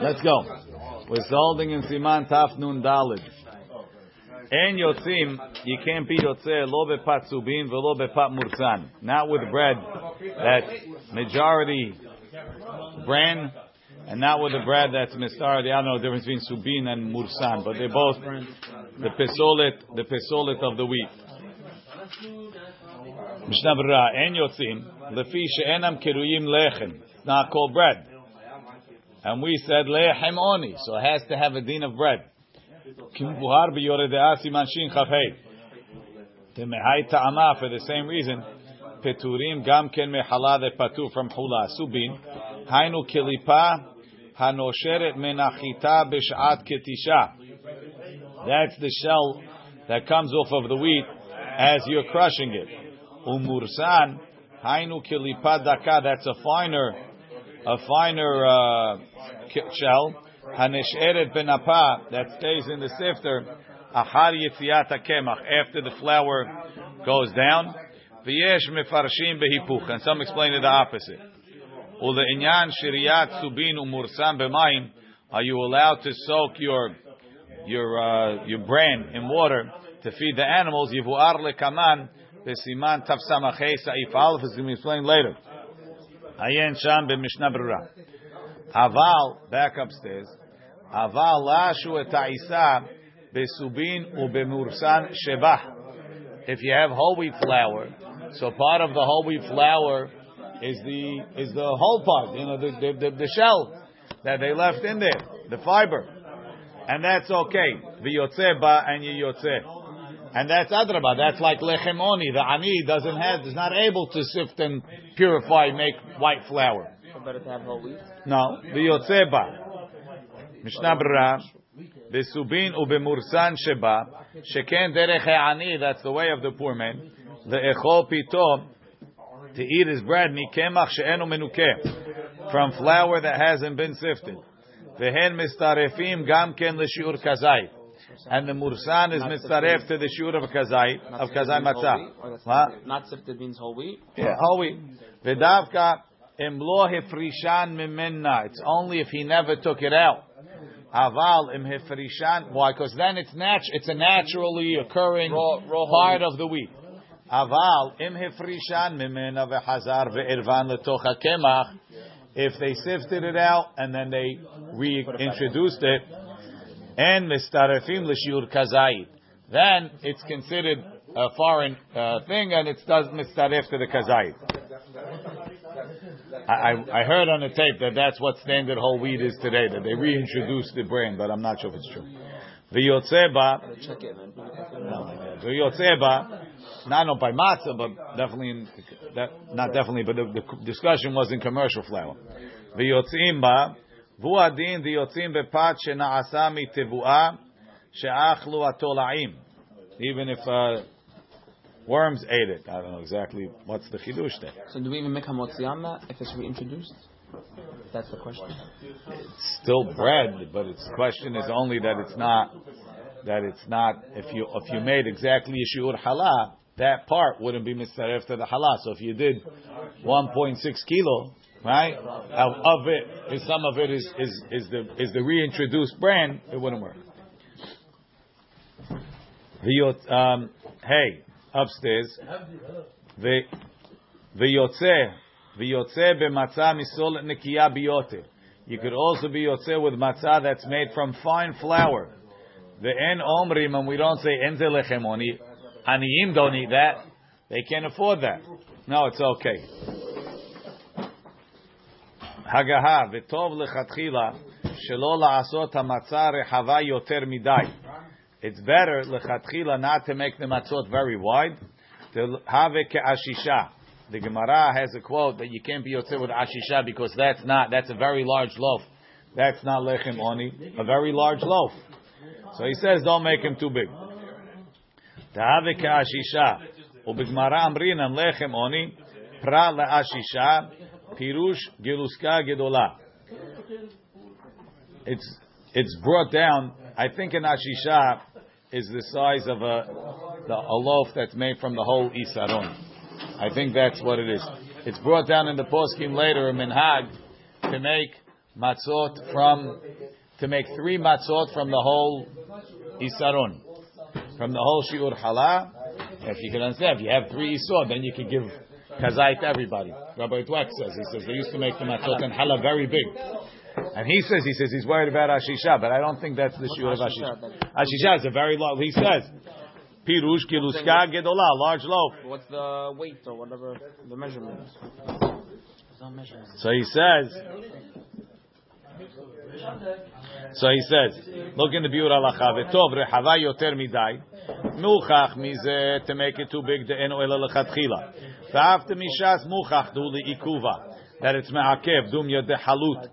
Let's go. We're holding in Siman Taf Nun Dalid. En yotzim, you can't be yotze lo bepat subin velo bepat mursan. Not with bread that's majority bran, and not with the bread that's mistardi. I don't know the difference between subin and mursan, but they're both the pesolet, the pesolet of the wheat. Mishnah en yotzim, lefi she'enam keruyim lechem. Not called bread. And we said lechem oni, so it has to have a din of bread. For the same reason, peturim gam ken from hula. Subin, hainu kilipa, hanosheret menachita b'shat ketisha. That's the shell that comes off of the wheat as you're crushing it. Umursan, hainu kilipa daka, that's a finer, a finer uh, shell. Hanesheret benapa that stays in the sifter. Ahar yitziat kemach after the flour goes down. V'yesh mefarshim behipuch, and some explain it the opposite. Uleinyan shiriyat subin umursan b'mayim. Are you allowed to soak your your uh, your bran in water to feed the animals? Yivuar lekaman b'siman tafsamachei sa'if alf is going to be explained later. Ayen sham b'mishnah berurah. Aval, back upstairs. Aval lashu et besubin ubemursan shebah. If you have whole wheat flour, so part of the whole wheat flour is the is the whole part, you know, the the, the, the shell that they left in there, the fiber, and that's okay. The ba and yotze, and that's adraba. That's like lechemoni. The ani doesn't have, is not able to sift and purify, make white flour. Better to have whole wheat. No, v'yotzeba. Mishnah Berurah. Besubin ubemursan sheba. Sheken derech ha'ani. That's the way of the poor man. Le'echol pito. To eat his bread. Mikemach she'enu menukeh. From flour that hasn't been sifted. Vehen mistarefim gam ken l'shiur kazait. And the mursan is mitzaref to the shiur of kazait, of kazai matzah. Not sifted means whole wheat. Yeah, whole wheat. V'davka imlo hefrishan mimenna. It's only if he never took it out. Aval im hefrishan. Why? Because then it's natu- It's a naturally occurring part of the wheat. Aval im hefrishan mimenna v'hazar ve'irvan letoch hakemach. If they sifted it out and then they reintroduced it, and mistarefim l'shiur kazait, then it's considered a foreign uh, thing and it does mistaref to the kazait. I, I, heard on the tape that that's what standard whole wheat is today, that they reintroduced the brand, but I'm not sure if it's true. V'yotzeba, not no by matzah, but definitely in, that, not definitely, but the, the discussion was in commercial flour. V'yotzim ba, v'u adin v'yotzim bepat she'na'asa mitevu'a she'achlu atola'im. Even if uh, worms ate it. I don't know exactly what's the chidush there. So do we even make hamotzi on that if it's reintroduced? That's the question. It's still bread, but its question is only that it's not that it's not if you if you made exactly a shiur halah, that part wouldn't be mitzaref to the halah. So if you did 1.6 kilo, right, of, of it, if some of it is is is the is the reintroduced brand, it wouldn't work. Um, hey, upstairs. You could also be yotze with matzah that's made from fine flour. The en omrim, and we don't say en lechem Aniyim don't eat that. They can't afford that. No, it's okay. Hagaha, v'tov lechatchila, shelo la'asot hamatzah rehava yoter midai It's better lechatchila not to make the matzot very wide. To have it ashisha. The Gemara has a quote that you can't be yotze with ashisha because that's not that's a very large loaf. That's not lechem oni, a very large loaf. So he says, don't make him too big. To have it ashisha. ובגמרא אמרינן לחם עוני, פרה לאשישה, פירוש גילוסקה גדולה. It's it's brought down. I think an ashisha is the size of a the, a loaf that's made from the whole isaron. I think that's what it is. It's brought down in the poskim later in minhag to make matzot from to make three matzot from the whole isaron, from the whole shiur hala. If you can understand, if you have three isor, then you can give kazai to everybody. Rabbi Dweck says he says they used to make the matzot and hala very big. And he says, he says he's worried about Ashisha, but I don't think that's the shiur of Ashisha. Ashisha is a very large, he says, Pirush kiluska gedola, large loaf. What's the weight or whatever the measurement? So he says, so he says, look in the Biur Halacha, v'tov rehava yoter midai, muchach mize to make it too big, de'enu ela lechatchila. V'after mishas muchach du li'ikuva, that it's me'akev, dum yodeh halut,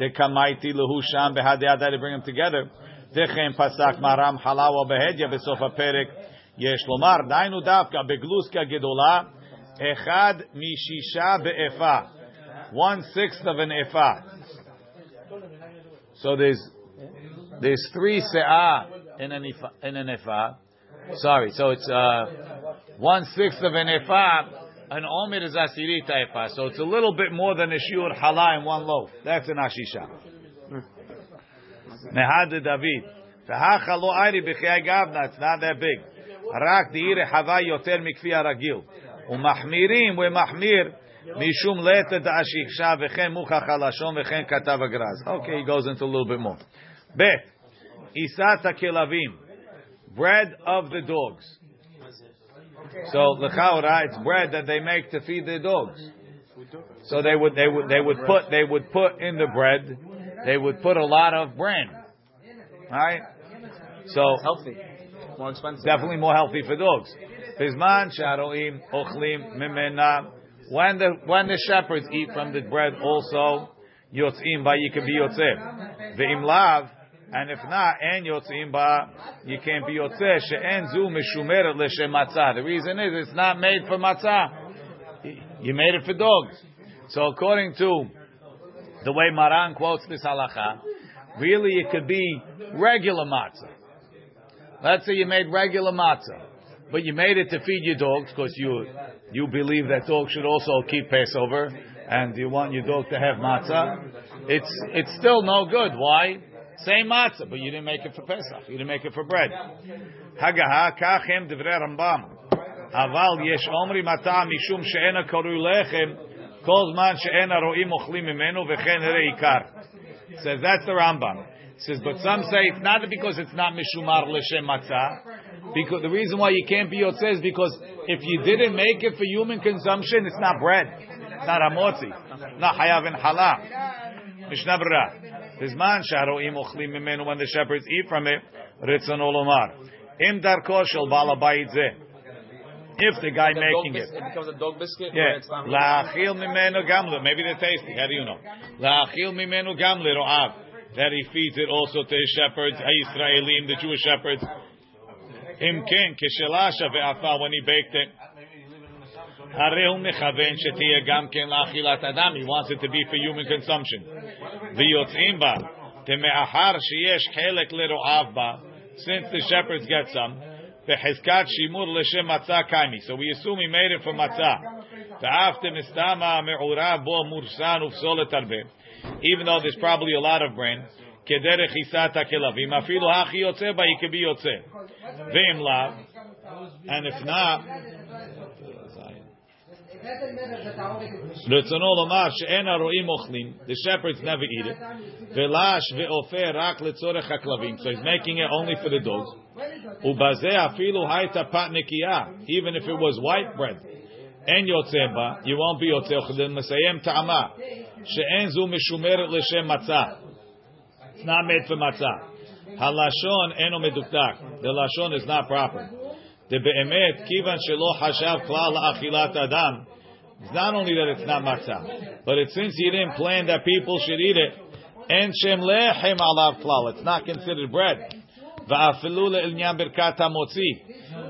Dekamaiti lehusham behadeada to bring them together. Dechem pasak maram halawa behedya besofa perek yesh lomar dainu davka begluska gedola echad mishisha beefa one sixth of an efa. So there's there's three se'ah in an efa, in an efa. Sorry, so it's uh, one sixth of an efa An omer is asirita ephah, so it's a little bit more than a shiur hala in one loaf. That's an ashisha. Nehad David. V'hacha lo ari b'chei gavna. It's not that big. רק דהי רחבה יותר מכפי הרגיל. ומחמירים ומחמיר משום לטה דאשישה וכן מוכח הלשון וכן כתב הגרז. Okay, he goes into a little bit more. ב' עיסת הכלבים, bread of the dogs. So lechaora, it's bread that they make to feed the dogs. So they would they would they would put they would put in the bread, they would put a lot of bran. All right. So Healthy. More expensive. definitely more healthy for dogs. Bizman sharoim ochlim mimena. When the when the shepherds eat from the bread, also yotzim ba you can. Ve'im lav, and if not, and yotzim ba you can't be yotzeh. She'en zu mishumeret l'shem matzah. The reason is it's not made for matzah. You made it for dogs. So according to the way Maran quotes this halacha, really it could be regular matzah. Let's say you made regular matzah, but you made it to feed your dogs because you you believe that dogs should also keep Passover, and you want your dog to have matzah. It's it's still no good. Why? Same matzah, but you didn't make it for Pesach. You didn't make it for bread. Hagaha kachem divrei Rambam. Aval yesh omri matam mishum she'ena koru lechem kol zman she'ena ro'im ochlim imenu v'chen reikar. Says that's the Rambam. Says, but some say it's not because it's not mishumar l'shem matzah. Because the reason why you can't be yotzei is because if you didn't make it for human consumption, it's not bread. It's not hamotzi. It's not hayav and halal. Mishnah Bizman sharoim ochlim mimenu when the shepherds eat from it. Ritzon olomar. Im darko shel balabayit zeh. If the guy making it. It becomes a dog biscuit. Yeah. La'achil mimenu gamle. Maybe they're tasty. How do you know? La'achil mimenu gamle ro'av. That he feeds it also to his shepherds, Israelim, the Jewish shepherds. Im ken keshelasha ve'afa when he baked it. הרי הוא מכוון שתהיה גם כן לאכילת אדם. He wants it to be for human consumption. ויוצאים בה, דמאחר שיש חלק לרועב בה, since the shepherds get some, בחזקת שימור לשם מצה קיימי. So we assume he made it for מצה. ואף דמסתמה מעורב בו מורסן ופסולת הרבה. Even though there's probably a lot of brain, כדרך עיסת הכלבים, אפילו הכי יוצא בה, he could be יוצא. ואם לאו, and if not, the shepherds never eat it. So he's making it only for the dogs. Ubazeh afilu Even if it was white bread. En yotzeba, you won't be yotzeh chedim It's not made for matzah. The lashon is not proper it's not only that it's not matzah, but it's since he didn't plan that people should eat it, and shem lechem alav klal. It's not considered bread. Va'afilu le'ilnyan birkat.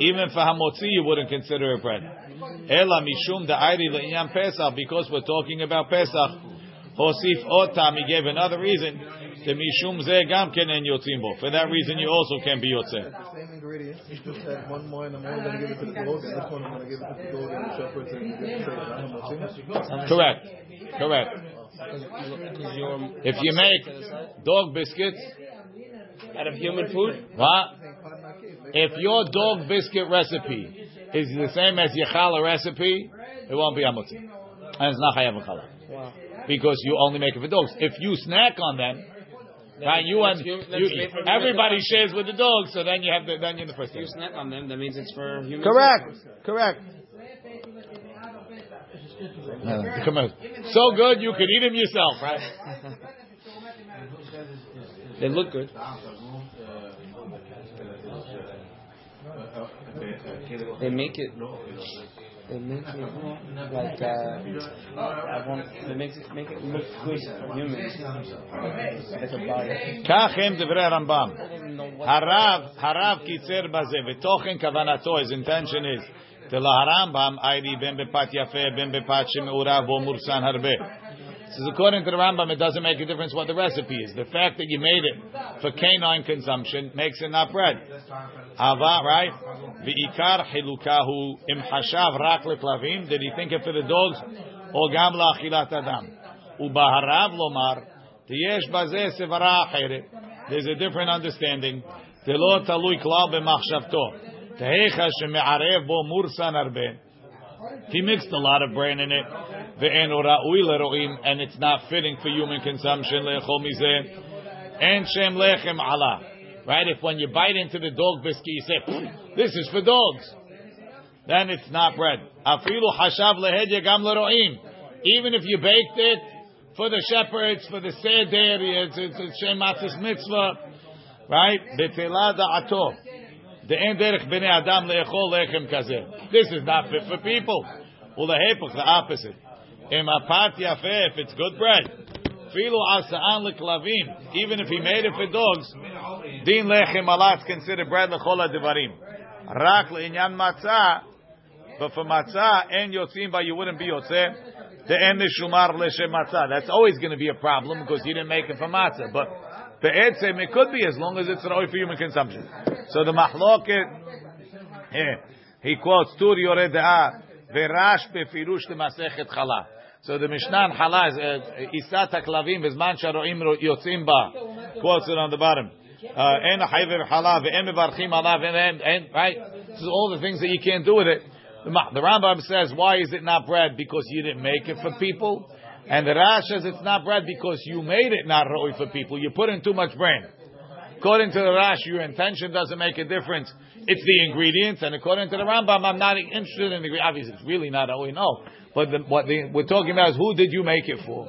Even for hamotzi, you wouldn't consider it bread. Ela mishum da'ayri le'inyan pesach, because we're talking about pesach. Hosif otam, he gave another reason. The mishum ze gam ken en yotzim bo. For that reason, you also can be yotzeh. Same ingredients. You just had one more in the morning, then give it to the dogs. This one I'm going to give it to the dog and the shepherds and give it to the. Correct. Correct. If you make dog biscuits, out of human food. what? If your dog biscuit recipe is the same as your challah recipe, it won't be amutzi. And it's not chayav challah. Wow. Because you only make it for dogs. If you snack on them, right, you and That's hu- that's you, everybody shares with the dog, so then you have the, then you're the first you thing. snack on them, that means it's for human. Correct. Correct. Uh, come on. So good you could eat them yourself, right? They look good. They make it. They make it like uh, I want. They make it make it look good for humans. It's a body. כך הם דברי הרמב"ם. I don't even know what. הרב, הרב קיצר בזה, ותוכן כוונתו, his intention is, דלהרמב"ם, היידי בין בפת יפה, בין בפת שמעורב בו מורסן הרבה. Says according to the Rambam, it doesn't make a difference what the recipe is. The fact that you made it for canine consumption makes it not bread. Hava, right? V'ikar chilukahu im hashav rak leklavim. Did he think it for the dogs? Or gam la'achilat adam? Ubaharav lomar, tiyesh bazeh sevara acheret. There's a different understanding. Telo talui klal b'machshavto. Tehecha sheme'arev bo mursan arbe. He mixed a lot of brain in it. And it's not fitting for human consumption. En shem lechem ala. Right? If when you bite into the dog biscuit, you say, this is for dogs. Then it's not bread. Hashav lehedye gam leroim. Even if you baked it for the shepherds, for the seder, it's, it's, it's shem matzis mitzvah. Right? Betela da'ato. This is not fit for people. Ulehepach, the opposite. Im apat yafeh, if it's good bread. Even if he made it for dogs, din lechem alat considered bread lechol devarim. Rak le'inyan matzah, but for matzah, en yotzim but you wouldn't be yotzeh. The end is shumar leshem matzah. That's always going to be a problem because you didn't make it for matzah. But the etzem, it could be as long as it's roi for human consumption. So the mahloket, he quotes Tur Yoreh De'ah, Verash befirush lemasechet chala. So the Mishnah in Chala is uh, Isat HaKlavim Vizman Sharoim Yotzim Ba. Quotes it on the bottom. En Hayver Chala Ve'en Mevarchim Ala Ve'en En Right? This is all the things that you can't do with it. The, the Rambam says, why is it not bread? Because you didn't make it for people. And the Rash says it's not bread because you made it not roi for people. You put in too much brain. According to the Rash, your intention doesn't make a difference. It's the ingredients, and according to the Rambam, I'm not interested in the. Obviously, it's really not we know. But the, what the, we're talking about is who did you make it for?